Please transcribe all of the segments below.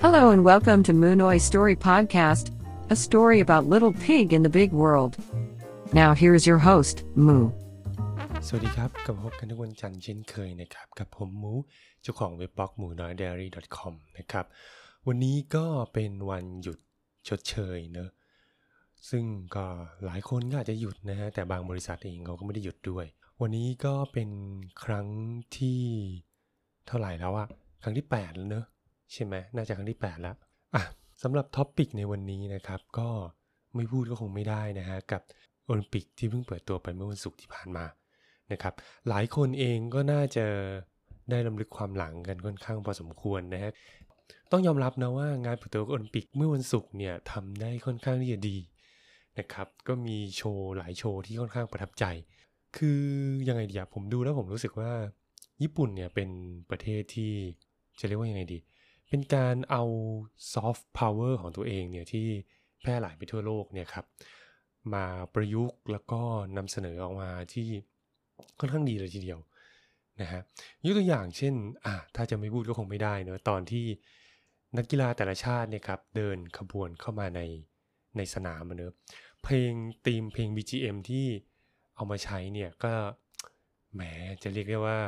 Hello and welcome to Moonoi Story Podcast, a story about little pig in the big world. Now here's your host, Moo. สวัสดีครับกลับพบกันทุกวันจันทร์เช่นเคยนะครับ กับผมมูเจ้าของเว็บบล็อกหมูน้อย diary com นะครับ วันนี้ก็เป็นวันหยุดชดเชยเนอะซึ่งก็หลายคนก็อาจจะหยุดนะฮะแต่บางบริษัทเองเขาก็ไม่ได้หยุดด้วย วันนี้ก็เป็นครั้งที่เท่าไหร่แล้วอะครั้งที่ 8 แล้วเนอะ ใช่ไหมน่าจะครั้งที่ 8 แล้วอะสำหรับ topic ในวันนี้นะครับ ก็ไม่พูดก็คงไม่ได้นะฮะ กับโอลิมปิกที่เพิ่งเปิดตัวไปเมื่อวันศุกร์ที่ผ่านมานะครับ หลายคนเองก็น่าจะได้รำลึกความหลังกันค่อนข้างพอสมควรนะฮะต้องยอมรับนะว่างานเปิดตัวโอลิมปิกเมื่อวันศุกร์เนี่ยทำได้ค่อนข้างที่จะดีนะครับ ก็มีโชว์หลายโชว์ที่ค่อนข้างประทับใจ คือยังไงดีอะผมดูแล้วผมรู้สึกว่า ญี่ปุ่นเนี่ยเป็นประเทศที่จะเรียกว่ายังไงดีเเป็นการเอาซอฟต์พาวเวอร์ของตัวเองเนี่ยที่แพร่หลายไปทั่วโลกเนี่ยครับมาประยุกต์แล้วก็นำเสนอออกมาที่ค่อนข้างดีเลยทีเดียวนะฮะยกตัวอย่างเช่นอะถ้าจะไม่พูดก็คงไม่ได้เนอะตอนที่นักกีฬาแต่ละชาติเนี่ยครับเดินขบวนเข้ามาในในสนามอะเนอะเพลงธีมเพลง BGM ที่เอามาใช้เนี่ยก็แหมจะเรียกได้ว่า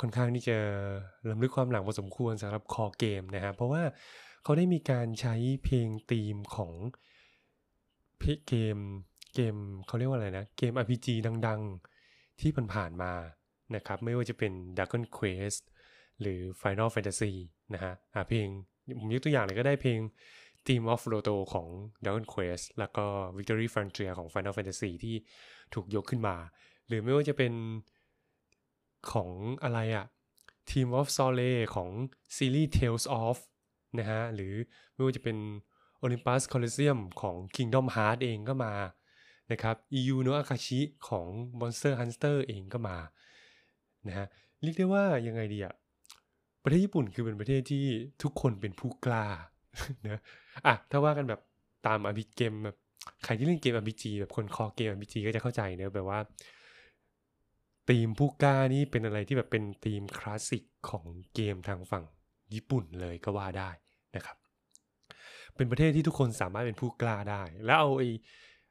ค่อนข้างที่จะลำลึกความหลังพอสมควรสำหรับคอเกมนะฮะเพราะว่าเขาได้มีการใช้เพลงธีมของเกมเกมเขาเรียกว่าอะไรนะ เกม RPG ดังๆที่ผ่านๆมานะครับ ไม่ว่าจะเป็น Dragon Quest หรือ Final Fantasy นะฮะอ่าเพลง ผมยกตัวอย่างเลยก็ได้เพลง Theme of Roto ของ Dragon Quest แล้วก็ Victory Frontier ของ Final Fantasy ที่ถูกยกขึ้นมา หรือไม่ว่าจะเป็น ของอะไรอะ Team of Soleil ของซีรีส์ Tales of นะฮะ หรือไม่ว่าจะเป็น Olympus Coliseum ของ Kingdom Hearts เองก็มานะครับ EU no Akashi ของ Monster Hunter เองก็มานะฮะเรียกได้ว่ายังไงดีอะประเทศญี่ปุ่นคือเป็นประเทศที่ทุกคนเป็นผู้กล้านะอะถ้าว่ากันแบบตามอภิเกมแบบใครที่เล่นเกม RPG แบบคนคอเกม RPG ก็จะเข้าใจเนอะแบบว่า ธีมผู้กล้านี่เป็นอะไรที่แบบเป็นธีมคลาสสิกของเกมทางฝั่งญี่ปุ่นเลยก็ว่าได้นะครับ เป็นประเทศที่ทุกคนสามารถเป็นผู้กล้าได้ แล้วเอาไอ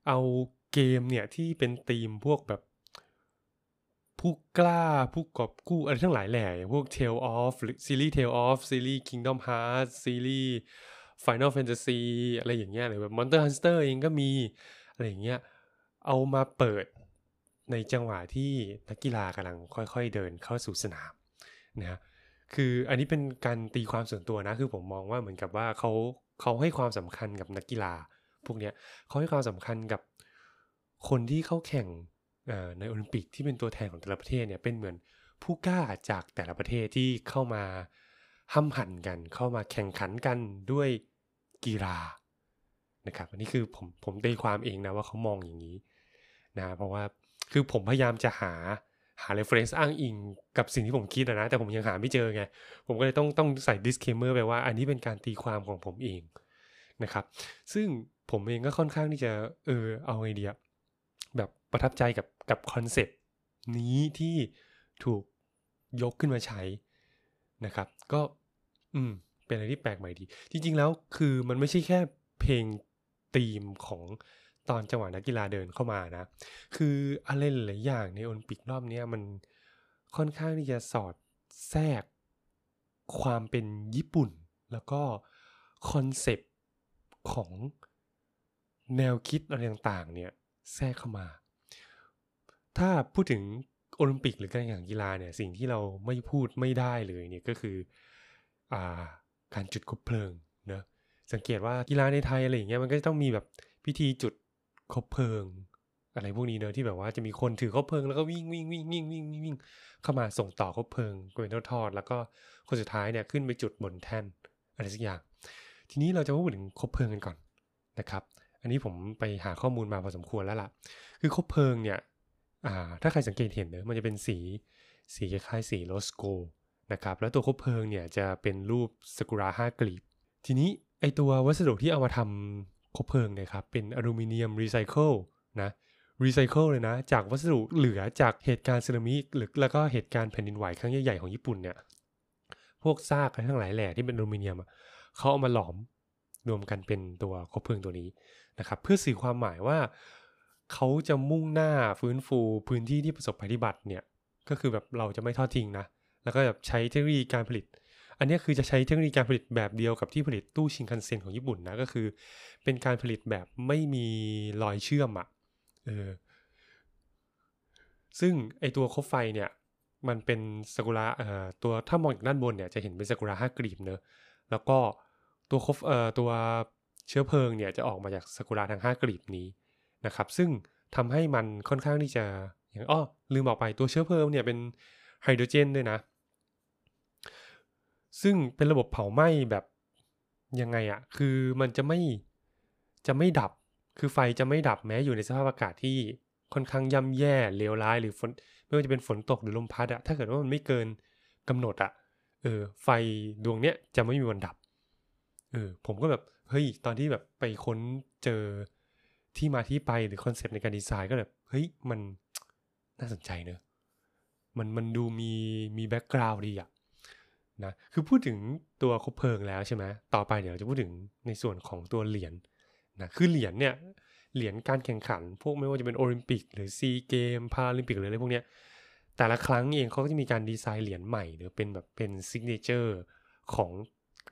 เอาเกมเนี่ยที่เป็นธีมพวกแบบผู้กล้าผู้กอบกู้อะไรทั้งหลายแหล่พวก Tale of หรือซีรีส์ Tale of ซีรีส์ Kingdom Hearts ซีรีส์ Final Fantasy อะไรอย่างเงี้ยหรือแบบ Monster Hunter เองก็มี อะไรอย่างเงี้ย เอามาเปิด ในจังหวะที่นักกีฬากำลังค่อยๆเดินเข้าสู่สนามนะฮะคืออันนี้เป็นการตีความส่วนตัวนะคือผมมองว่าเหมือนกับว่าเขาเขาให้ความสำคัญกับนักกีฬา พวกเนี้ยเขาให้ความสำคัญกับคนที่เข้าแข่งในโอลิมปิกที่เป็นตัวแทนของแต่ละประเทศเนี่ยเป็นเหมือนผู้กล้าจากแต่ละประเทศที่เข้ามาห้ำหันกัน เข้ามาแข่งขันกันด้วยกีฬานะครับอันนี้คือผมผมตีความเองนะว่าเขามองอย่างนี้นะเพราะว่า คือผมพยายามจะหาหา reference อ้างอิงกับสิ่งที่ผมคิดนะ แต่ผมยังหาไม่เจอไง ผมก็เลยต้องต้องใส่ disclaimer ไปว่า อันนี้เป็นการตีความของผมเองนะครับ ซึ่งผมเองก็ค่อนข้างที่จะเออเอาไอเดีย แบบประทับใจกับกับคอนเซปต์นี้ที่ถูกยกขึ้นมาใช้นะครับ ก็อืมเป็นอะไรที่แปลกใหม่ดี จริง ๆ แล้วคือมันไม่ใช่แค่เพลงธีมของ ตอนจังหวะนักกีฬาเดินเข้ามานะ คืออะไรหลายอย่างในโอลิมปิกรอบนี้มันค่อนข้างที่จะสอดแทรกความเป็นญี่ปุ่น แล้วก็คอนเซปต์ของแนวคิดอะไรต่างๆเนี่ยแทรกเข้ามา ถ้าพูดถึงโอลิมปิกหรือการแข่งกีฬาเนี่ยสิ่งที่เราไม่พูดไม่ได้เลยเนี่ยก็คืออการจุดคบเพลิงเนะสังเกตว่ากีฬาในไทยอะไรอย่างเงี้ยมันก็จะต้องมีแบบพิธีจุด คบเพลิง อะไรพวกนี้เนอะที่แบบว่าจะมีคนถือคบเพลิงแล้วก็วิ่งวิ่งวิ่งวิ่งวิ่งวิ่งวิ่งเข้ามาส่งต่อคบเพลิงเป็นทอดแล้วก็คนสุดท้ายเนี่ยขึ้นไปจุดบนแท่นอะไรสักอย่าง ทีนี้เราจะพูดถึงคบเพลิงกันก่อนนะครับ อันนี้ผมไปหาข้อมูลมาพอสมควรแล้วล่ะ คือคบเพลิงเนี่ยถ้าใครสังเกตเห็นเนอะมันจะเป็นสีสีคล้ายสี rose gold นะครับแล้วตัวคบเพลิงเนี่ยจะเป็นรูปซากุระห้ากลีบ ทีนี้ไอ้ตัววัสดุที่เอามาทำ คบเพลิงเนี่ยครับเป็นอลูมิเนียมรีไซเคิลนะรีไซเคิลเลยนะ จากวัสดุเหลือจากเหตุการณ์สึนามิหรือแล้วก็เหตุการณ์แผ่นดินไหวครั้งใหญ่ๆของญี่ปุ่นเนี่ยพวกซากอะไรทั้งหลายแหล่ที่เป็นอลูมิเนียมเขาเอามาหลอมรวมกันเป็นตัวคบเพลิงตัวนี้นะครับเพื่อสื่อความหมายว่าเขาจะมุ่งหน้าฟื้นฟูพื้นที่ที่ประสบภัยพิบัติเนี่ยก็คือแบบเราจะไม่ทอดทิ้งนะ แล้วก็แบบใช้เทคโนโลยีการผลิต อันนี้คือจะใช้เทคโนโลยีการผลิตแบบเดียวกับที่ผลิตตู้ชินคันเซ็นของญี่ปุ่นนะก็คือ เป็นการผลิตแบบไม่มีรอยเชื่อมอะ่ะเออซึ่งไอตัวคบไฟเนี่ย มันเป็นซากุระเอ่อตัวถ้ามองจากด้านบนเนี่ยจะเห็นเป็นซากุระห้ากลีบเนอะแล้วก็ตัวคบเอ่อตัวเชื้อเพลิงเนี่ยจะออกมาจากซากุระทั้งห้ากลีบนี้นะครับ ซึ่งทำให้มันค่อนข้างที่จะอย่างอ้อลืมบอกไปตัวเชื้อเพลิงเนี่ยเป็นไฮโดรเจนด้วยนะ ซึ่งเป็นระบบเผาไหม้แบบยังไงอะคือมันจะไม่จะไม่ดับ คือไฟจะไม่ดับแม้อยู่ในสภาพอากาศที่ค่อนข้างย่ำแย่เลวร้ายหรือฝนไม่ว่าจะเป็นฝนตกหรือลมพัดอะถ้าเกิดว่ามันไม่เกินกำหนดอะเออไฟดวงเนี้ยจะไม่มีวันดับเออผมก็แบบเฮ้ยตอนที่แบบไปค้นเจอที่มาที่ไปหรือคอนเซปต์ในการดีไซน์ก็แบบเฮ้ยมันน่าสนใจเนอะมันมันดูมีมี background ดีอะ นะคือพูดถึงตัวคบเพลิงแล้วใช่ไหมต่อไปเดี๋ยวจะพูดถึงในส่วนของตัวเหรียญนะคือเหรียญเนี่ยเหรียญการแข่งขัน พวกไม่ว่าจะเป็นโอลิมปิก หรือซีเกมส์ พาราลิมปิกหรืออะไรพวกเนี้ยแต่ละครั้งเองเขาก็จะมีการดีไซน์เหรียญใหม่ หรือเป็นแบบเป็น signature ของ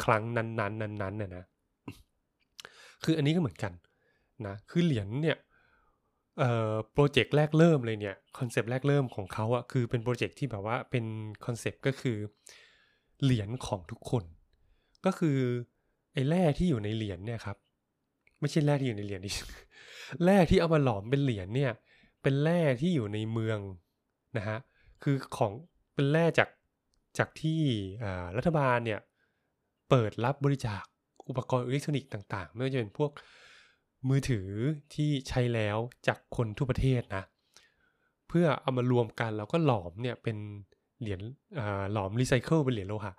ครั้งนั้นๆนั้นๆน่ะนะคืออันนี้ก็เหมือนกันนะคือเหรียญเนี่ยเอ่อโปรเจกต์แรกเริ่มเลยเนี่ยคอนเซปต์แรกเริ่มของเขาอะคือเป็นโปรเจกต์ที่แบบว่าเป็นคอนเซปต์ก็คือ เหรียญของทุกคน ก็คือไอ้แร่ที่อยู่ในเหรียญเนี่ยครับ ไม่ใช่แร่ที่อยู่ในเหรียญดิแร่ที่เอามาหลอมเป็นเหรียญเนี่ย เป็นแร่ที่อยู่ในเมืองนะฮะคือของเป็นแร่จากจากที่รัฐบาลเนี่ยเปิดรับบริจาคอุปกรณ์อิเล็กทรอนิกส์ต่าง ๆ ไม่ว่าจะเป็นพวกมือถือที่ใช้แล้วจากคนทั่วประเทศนะ เพื่อเอามารวมกันแล้วก็หลอมเนี่ยเป็น เหรียญหลอมรีไซเคิลเป็นเหรียญโลหะ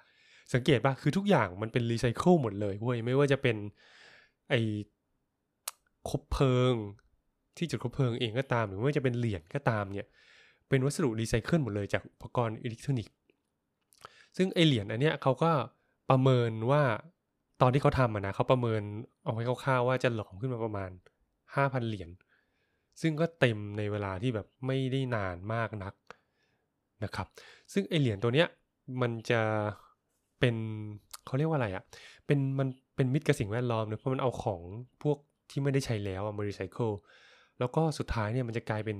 สังเกตปะคือทุกอย่างมันเป็นรีไซเคิลหมดเลยเว้ยไม่ว่าจะเป็นไอ้คบเพลิง ที่จุดคบเพลิงเองก็ตาม หรือว่าจะเป็นเหรียญก็ตามเนี่ย เป็นวัสดุรีไซเคิลหมดเลยจากอุปกรณ์อิเล็กทรอนิกส์ซึ่งไอ้เหรียญอันเนี้ยเขาก็ประเมินว่าตอนที่เขาทำนะเขาประเมินเอาไว้คร่าวๆว่าจะหลอมขึ้นมาประมาณห้าพันเหรียญซึ่งก็เต็มในเวลาที่แบบไม่ได้นานมากนัก นะครับ ซึ่งไอเหรียญตัวเนี้ยมันจะเป็นเขาเรียกว่าอะไรอะ่ะ เป็นมันเป็นมิตรกับสิ่งแวดล้อมเนะเพราะมันเอาของพวกที่ไม่ได้ใช้แล้วมารีไซเคิลแล้วก็สุดท้ายเนี่ยมันจะกลายเป็น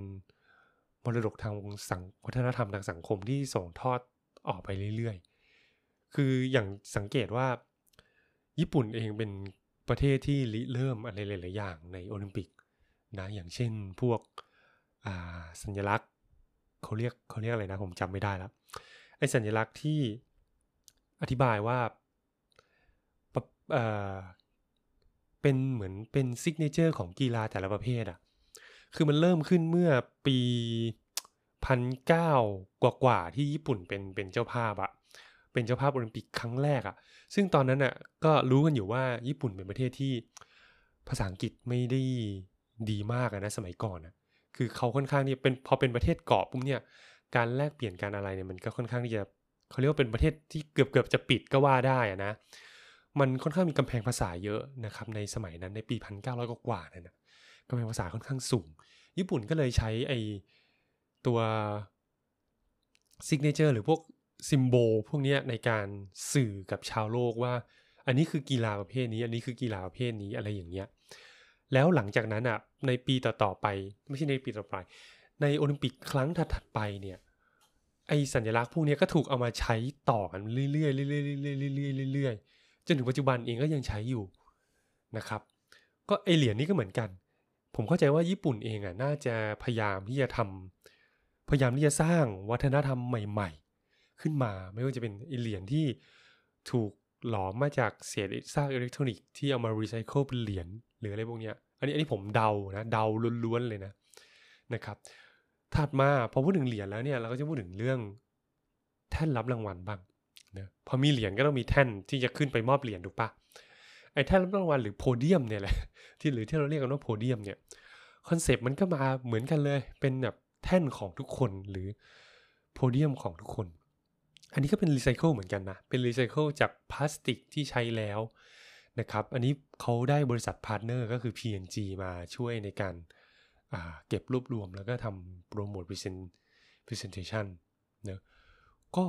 มรดกทางสังวัฒนธรรมทางสังคมที่ส่งทอดออกไปเรื่อยๆ คืออย่างสังเกตว่า ญี่ปุ่นเองเป็นประเทศที่ริเริ่มอะไรหลายๆอย่างในโอลิมปิกนะอย่างเช่นพวกสัญลักษณ์ เขาเรียกเขาเรียกอะไรนะ ผมจำไม่ได้แล้วไอ้สัญลักษณ์ที่อธิบายว่าเป็นเหมือนเป็น signature ของกีฬาแต่ละประเภทอะ่ะคือมันเริ่มขึ้นเมื่อปีพันเก้ากว่าๆที่ญี่ปุ่นเป็นเป็นเจ้าภาพอะเป็นเจ้าภาพโอลิมปิกครั้งแรกอะ่ะซึ่งตอนนั้นน่ะก็รู้กันอยู่ว่าญี่ปุ่นเป็นประเทศที่ภาษาอังกฤษไม่ได้ดีมากนะสมัยก่อนนะ คือเขาค่อนข้างที่เป็นพอเป็นประเทศเกาะปุ๊บเนี่ย การแลกเปลี่ยนการอะไรเนี่ยมันก็ค่อนข้างที่จะเขาเรียกว่าเป็นประเทศที่เกือบเกือบจะปิดก็ว่าได้นะ มันค่อนข้างมีกำแพงภาษาเยอะนะครับในสมัยนั้นในปีพันเก้าร้อยกว่านั่นนะกำแพงภาษาค่อนข้างสูง ญี่ปุ่นก็เลยใช้ไอ้ตัว signature หรือพวก symbol พวกนี้ในการสื่อกับชาวโลกว่า อันนี้คือกีฬาประเภทนี้ อันนี้คือกีฬาประเภทนี้อะไรอย่างเงี้ย แล้วหลังจากนั้นอะในปีต่อๆไป ไม่ใช่ในปีต่อไป ในโอลิมปิกครั้งถัดๆไปเนี่ยไอ้สัญลักษณ์พวกนี้ก็ถูกเอามาใช้ต่อกันเรื่อยๆเรื่อยๆเรื่อยๆเรื่อยๆจนถึงปัจจุบันเองก็ยังใช้อยู่นะครับ ก็ไอ้เหรียญนี้ก็เหมือนกัน ผมเข้าใจว่าญี่ปุ่นเองอะน่าจะพยายามที่จะทำพยายามที่จะสร้างวัฒนธรรมใหม่ ๆ ขึ้นมาไม่ว่าจะเป็นเหรียญที่ถูก หลอมมาจากเศษซากอิเล็กทรอนิกส์ที่เอามารีไซเคิลเป็นเหรียญหรืออะไรพวกเนี้ย อันนี้อันนี้ผมเดานะเดาล้วนๆเลยนะนะครับ ถัดมาพอพูดถึงเหรียญแล้วเนี่ยเราก็จะพูดถึงเรื่องแท่นรับรางวัลบ้างนะพอมีเหรียญก็ต้องมีแท่นที่จะขึ้นไปมอบเหรียญถูกปะไอ้แท่นรับรางวัลหรือโพเดียมเนี่ยแหละที่หรือที่เราเรียกกันว่าโพเดียมเนี่ยคอนเซปต์มันก็มาเหมือนกันเลยเป็นแบบแท่นของทุกคนหรือโพเดียมของทุกคน อันนี้ก็เป็นรีไซเคิลเหมือนกันนะ เป็นรีไซเคิลจากพลาสติกที่ใช้แล้วนะครับ อันนี้เขาได้บริษัท partner ก็คือ P&G มาช่วยในการเก็บรวบรวมแล้วก็ทำโปรโมท presentation เนอะก็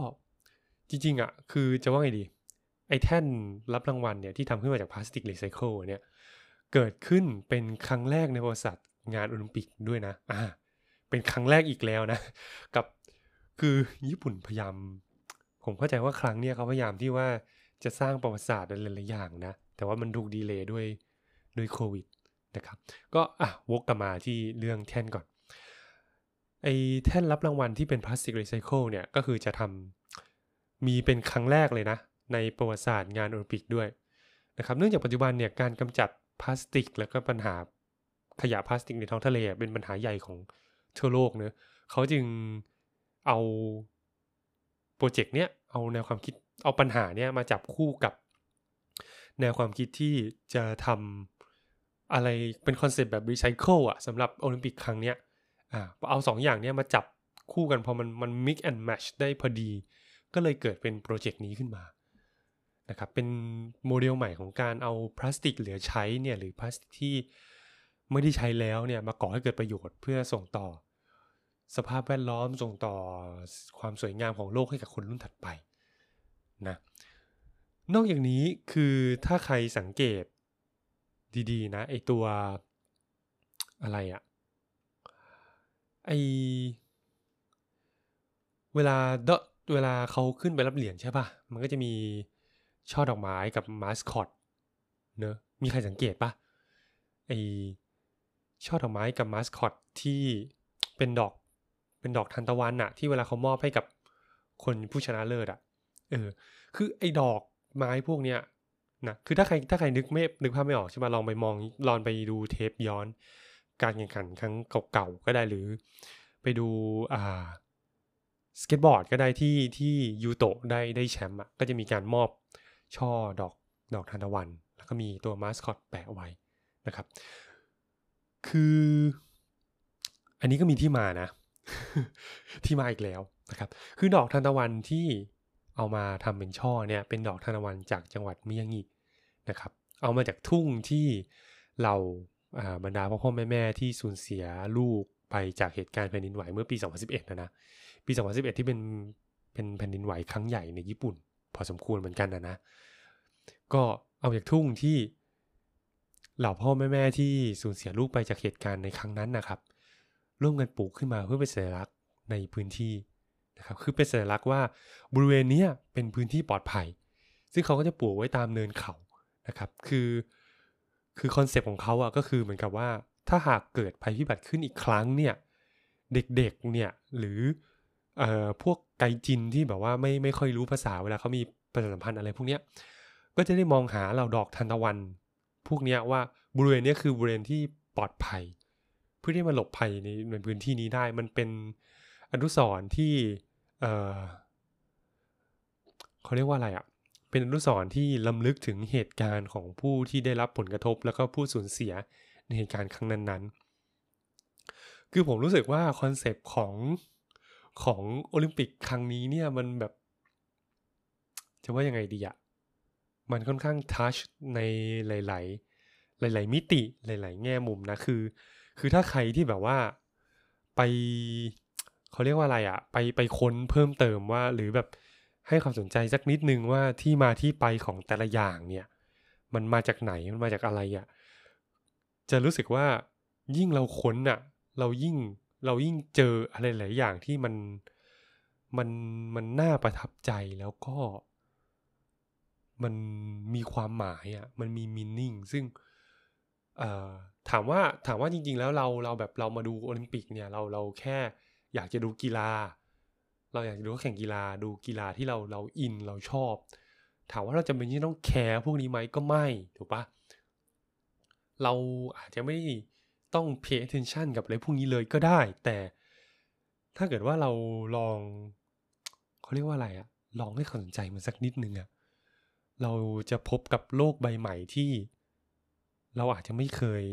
จริงๆอะ่ะคือจะว่าไงดี ไอ้แท่นรับรางวัลเนี่ยที่ทำขึ้นมาจากพลาสติกรีไซเคิลเนี่ยเกิดขึ้นเป็นครั้งแรกในประวัติศาสตร์งานโอลิมปิกด้วยนะอ่าเป็นครั้งแรกอีกแล้วนะ กับคือญี่ปุ่นพยายาม ผมเข้าใจว่าครั้งเนี้ยเขาพยายามที่ว่าจะสร้างประวัติศาสตร์หลายๆอย่างนะ แต่ว่ามันถูก delay ด้วยด้วยโควิดนะครับ ก็อะวกกลับมาที่เรื่องแท่นก่อน ไอ้แท่นรับรางวัลที่เป็นพลาสติกรีไซเคิลเนี่ย ก็คือจะทำมีเป็นครั้งแรกเลยนะ ในประวัติศาสตร์งานโอลิมปิกด้วยนะครับ เนื่องจากปัจจุบันเนี่ยการกำจัดพลาสติก แล้วก็ปัญหาขยะพลาสติกในท้องทะเลเป็นปัญหาใหญ่ของทั่วโลกเนอะเขาจึงเอา โปรเจกต์เนี้ยเอาแนวความคิดเอาปัญหาเนี้ยมาจับคู่กับแนวความคิดที่จะทำอะไรเป็นคอนเซปต์แบบรีไซเคิลอะสำหรับโอลิมปิกครั้งเนี้ยอ่าเอาสองอย่างเนี้ยมาจับคู่กันพอมันมัน mix and match ได้พอดี ก็เลยเกิดเป็นโปรเจกต์นี้ขึ้นมานะครับเป็นโมเดลใหม่ของการเอาพลาสติกเหลือใช้เนี่ยหรือพลาสติกที่ไม่ได้ใช้แล้วเนี่ยมาก่อให้เกิดประโยชน์เพื่อส่งต่อ สภาพแวดล้อมส่งต่อความสวยงามของโลกให้กับคนรุ่นถัดไปนะนอกจากนี้คือถ้าใครสังเกตดีๆ นะไอตัวอะไรอะไอเวลาเดเวลาเขาขึ้นไปรับเหรียญใช่ปะมันก็จะมีช่อดอกไม้กับมาสคอตเนอะมีใครสังเกตปะไอช่อดอกไม้กับมาสคอตที่เป็นดอก เป็นดอกทานตะวันอะที่เวลาเขามอบให้กับคนผู้ชนะเลิศอะเออ คือไอ้ดอกไม้พวกเนี้ยนะคือถ้าใครถ้าใครนึกไม่นึกภาพไม่ออกใช่ไหมลองไปมองลองไปดูเทปย้อน การแข่งขันครั้งเก่าๆก็ได้หรือ ไปดูอ่าสเก็ตบอร์ดก็ได้ที่ที่ยูโตะได้ได้แชมป์อะก็จะมีการมอบช่อดอกดอกทานตะวัน แล้วก็มีตัวมาสคอตแปะไว้นะครับ คือ อันนี้ก็มีที่มานะ ที่มาอีกแล้วนะครับ คือดอกทานตะวันที่เอามาทำเป็นช่อเนี่ยเป็นดอกทานตะวันจากจังหวัดมิยางินะครับ เอามาจากทุ่งที่เราบรรดาพ่อพ่อแม่แม่ที่สูญเสียลูกไปจากเหตุการณ์แผ่นดินไหวเมื่อปี 2011 นะนะ ปี 2011 ที่เป็นเป็นแผ่นดินไหวครั้งใหญ่ในญี่ปุ่น พอสมควรเหมือนกันนะนะ ก็เอาจากทุ่งที่เหล่าพ่อแม่แม่ที่สูญเสียลูกไปจากเหตุการณ์ในครั้งนั้นนะครับ ร่วมกันปลูกขึ้นมาเพื่อเป็นสัญลักษณ์ในพื้นที่นะครับคือเป็นสัญลักษณ์ว่าบริเวณนี้เป็นพื้นที่ปลอดภัย ซึ่งเขาก็จะปลูกไว้ตามเนินเขานะครับคือคือคอนเซปต์ของเขาอะก็คือเหมือนกับว่าถ้าหากเกิดภัยพิบัติขึ้นอีกครั้งเนี่ยเด็กๆเนี่ยหรือเอ่อพวกไกจินที่แบบว่าไม่ไม่ค่อยรู้ภาษาเวลาเขามีประชาสัมพันธ์อะไรพวกเนี้ยก็จะได้มองหาเหล่าดอกทานตะวัน พวกเนี้ยว่าบริเวณนี้คือบริเวณที่ปลอดภัย เพื่อที่มาหลบภัยในในพื้นที่นี้ได้ มันเป็นอนุสรณ์ที่เออเขาเรียกว่าอะไรอะ่ะ เป็นอนุสรณ์ที่รำลึกถึงเหตุการณ์ของผู้ที่ได้รับผลกระทบ แล้วก็ผู้สูญเสียในเหตุการณ์ครั้งนั้นๆ คือผมรู้สึกว่าคอนเซปต์ของของโอลิมปิกครั้งนี้เนี่ยมันแบบ จะว่ายังไงดีอะมันค่อนข้างทัชในหลาย ๆ หลาย ๆ มิติหลาย ๆ แง่มุมนะคือ คือถ้าใครที่แบบว่าไปเขาเรียกว่าอะไรอะไปไปค้นเพิ่มเติมว่า หรือแบบให้ความสนใจสักนิดนึงว่าที่มาที่ไปของแต่ละอย่างเนี่ย มันมาจากไหนมันมาจากอะไรอะจะรู้สึกว่ายิ่งเราค้นอะเรายิ่งเรายิ่งเจออะไรหลายอย่างที่มันมันมันน่าประทับใจแล้วก็ มันมีความหมายอะ่ะ มันมีมินนิ่งซึ่ง ถามว่าถามว่าจริง ๆ แล้วเราเราแบบเรามาดูโอลิมปิกเนี่ยเราเราแค่อยากจะดูกีฬา เราอยากจะดูแข่งกีฬาดูกีฬาที่เราเราอินเราชอบ ถามว่าเราจะเป็นที่ต้องแคร์พวกนี้ไหมก็ไม่ถูกปะเราอาจจะไม่ต้อง pay attention กับอะไรพวกนี้เลยก็ได้ แต่ถ้าเกิดว่าเราลองเขาเรียกว่าอะไรอะลองให้ความสนใจมันสักนิดนึงอะเราจะพบกับโลกใบใหม่ที่ เราอาจจะไม่เคย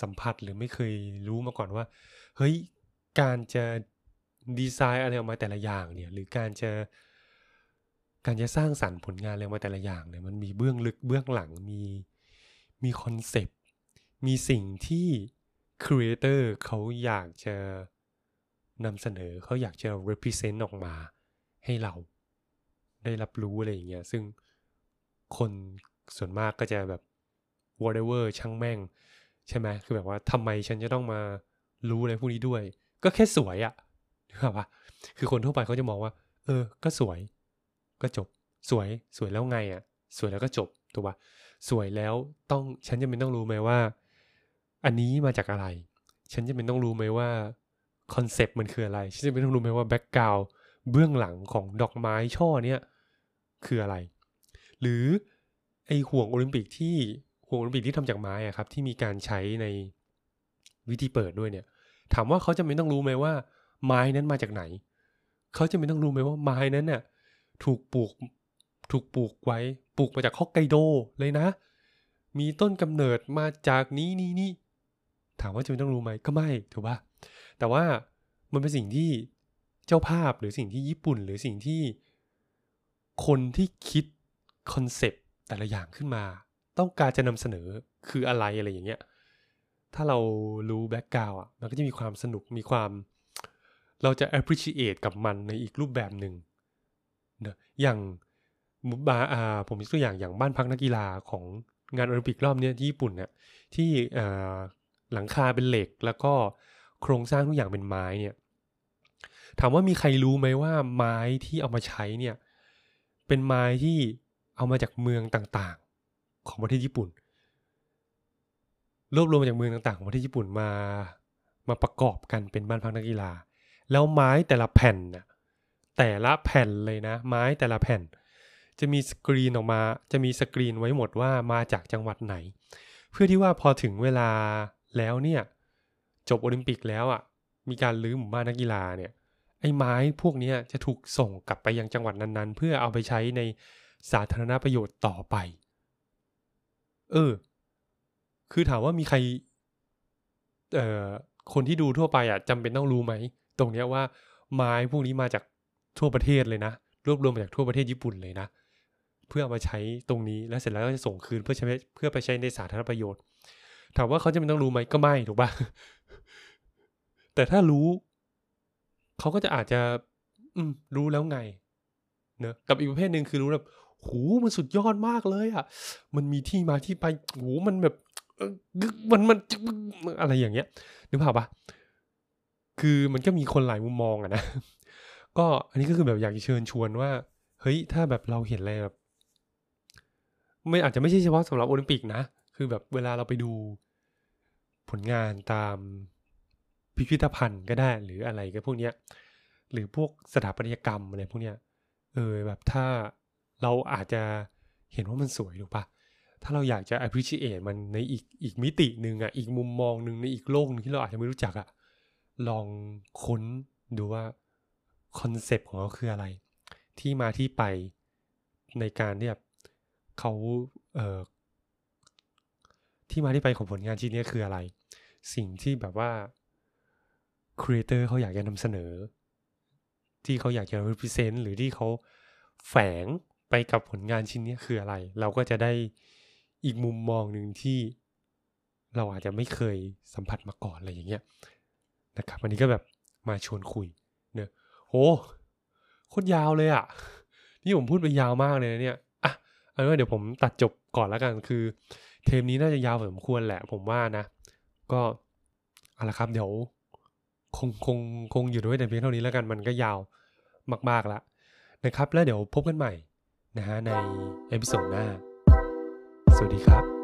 สัมผัสหรือไม่เคยรู้มาก่อนว่า เฮ้ย การจะดีไซน์อะไรออกมาแต่ละอย่างเนี่ย หรือการจะการจะสร้างสรรค์ผลงานอะไรออกมาแต่ละอย่างเนี่ยมันมีเบื้องลึกเบื้องหลังมีมีคอนเซปต์มีสิ่งที่ creator เขาอยากจะนำเสนอเขาอยากจะ represent ออกมาให้เราได้รับรู้อะไรอย่างเงี้ยซึ่งคนส่วนมากก็จะแบบ whatever ช่างแม่ง ใช่ไหมคือแบบว่าทำไมฉันจะต้องมารู้อะไรพวกนี้ด้วย ก็แค่สวยอะนึกออกปะคือคนทั่วไปเขาจะมองว่า เออ ก็สวย ก็จบ สวยสวยแล้วไงอะสวยแล้วก็จบถูกปะสวยแล้วต้องฉันจำเป็นต้องรู้ไหมว่า อันนี้มาจากอะไร ฉันจำเป็นต้องรู้ไหมว่าคอนเซปต์มันคืออะไร ฉันจำเป็นต้องรู้ไหมว่า background เบื้องหลังของดอกไม้ช่อเนี้ยคืออะไร หรือไอ้ห่วงโอลิมปิกที่ ห่วงโอลิมปิกที่ทำจากไม้อะครับ ที่มีการใช้ในพิธีเปิดด้วยเนี่ย ถามว่าเขาจำเป็นต้องรู้ไหมว่า ไม้นั้นมาจากไหน เขาจำเป็นต้องรู้ไหมว่าไม้นั้นเนี่ยถูกปลูกถูกปลูกไว้ปลูกมาจากฮอกไกโดเลยนะ มีต้นกำเนิดมาจากนี้นี่นี่ถามว่าจำเป็นต้องรู้ไหมก็ไม่ถูกปะแต่ว่ามันเป็นสิ่งที่เจ้าภาพหรือสิ่งที่ญี่ปุ่น หรือสิ่งที่คนที่คิดคอนเซปต์แต่ละอย่างขึ้นมา ต้องการจะนำเสนอคืออะไรอะไรอย่างเงี้ย ถ้าเรารู้แบ็กกราวอะ มันก็จะมีความสนุก มีความ เราจะ appreciate กับมันในอีกรูปแบบหนึ่งเนะอย่างบาอ่าผมยกตัวอย่างอย่างบ้านพักนักกีฬาของงานโอลิมปิกรอบนี้ที่ญี่ปุ่นเนี่ยที่อ่าหลังคาเป็นเหล็กแล้วก็โครงสร้างทุกอย่างเป็นไม้เนี่ย ถามว่ามีใครรู้ไหมว่าไม้ที่เอามาใช้เนี่ย เป็นไม้ที่เอามาจากเมืองต่าง ของประเทศญี่ปุ่น รวบรวมมาจากเมืองต่างๆของประเทศญี่ปุ่นมามาประกอบกันเป็นบ้านพักนักกีฬา แล้วไม้แต่ละแผ่นน่ะแต่ละแผ่นเลยนะ ไม้แต่ละแผ่น จะมีสกรีนออกมา จะมีสกรีนไว้หมดว่ามาจากจังหวัดไหน เพื่อที่ว่าพอถึงเวลาแล้วเนี่ยจบโอลิมปิกแล้วอะมีการลื้อหมู่บ้านนักกีฬาเนี่ยไอ้ไม้พวกนี้จะถูกส่งกลับไปยังจังหวัดนั้นๆ เพื่อเอาไปใช้ในสาธารณประโยชน์ต่อไป เออ คือถามว่ามีใคร เอ่อ คนที่ดูทั่วไปอะจำเป็นต้องรู้ไหม ตรงเนี้ยว่า ไม้พวกนี้มาจากทั่วประเทศเลยนะ รวบรวมมาจากทั่วประเทศญี่ปุ่นเลยนะ เพื่อเอามาใช้ตรงนี้ แล้วเสร็จแล้วก็จะส่งคืนเพื่อใช้เพื่อไปใช้ในสาธารณประโยชน์ ถามว่าเขาจะเป็นต้องรู้ไหมก็ไม่ถูกปะแต่ถ้ารู้ เขาก็จะอาจจะ อืมรู้แล้วไง เนอะกับอีกประเภทหนึ่งคือรู้แบบ หูมันสุดยอดมากเลยอะ มันมีที่มาที่ไปโหมันแบบมันมันอะไรอย่างเงี้ยนึกภาพปะคือมันก็มีคนหลายมุมมองอะนะ ก็อันนี้ก็คือแบบอยากจะเชิญชวนว่า เฮ้ย ถ้าแบบเราเห็นอะไรแบบไม่อาจจะไม่ใช่เฉพาะสำหรับโอลิมปิกนะ คือแบบเวลาเราไปดูผลงานตามพิพิธภัณฑ์ก็ได้หรืออะไรก็พวกเนี้ย หรือพวกสถาปัตยกรรมอะไรพวกเนี้ย เออแบบถ้า เราอาจจะเห็นว่ามันสวยถูกปะถ้าเราอยากจะ appreciate มันในอีกอีกมิติหนึ่งอะ อีกมุมมองหนึ่งในอีกโลกหนึ่งที่เราอาจจะไม่รู้จักอะ ลองค้นดูว่าคอนเซปต์ของเขาคืออะไร ที่มาที่ไปในการที่แบบเขาเอ่อที่มาที่ไปของผลงานชิ้นนี้คืออะไร สิ่งที่แบบว่าครีเอเตอร์เขาอยากจะนำเสนอ ที่เขาอยากจะ represent หรือที่เขาแฝง ไปกับผลงานชิ้นนี้คืออะไร เราก็จะได้อีกมุมมองหนึ่งที่เราอาจจะไม่เคยสัมผัสมาก่อนอะไรอย่างเงี้ยนะครับวันนี้ก็แบบมาชวนคุยเนอะโหโคตรยาวเลยอะ่ะ นี่ผมพูดไปยาวมากเลยนะเนี่ยอะเอาว่าเดี๋ยวผมตัดจบก่อนแล้วกันคือ เทปนี้น่าจะยาวพอสมควรแหละ ผมว่านะ ก็เอาละครับ เดี๋ยวคงคงคงหยุดไว้แต่เพียงเท่านี้แล้วกันมันก็ยาวมากๆแล้วนะครับ แล้วเดี๋ยวพบกันใหม่ นะฮะใน episode หน้า สวัสดีครับ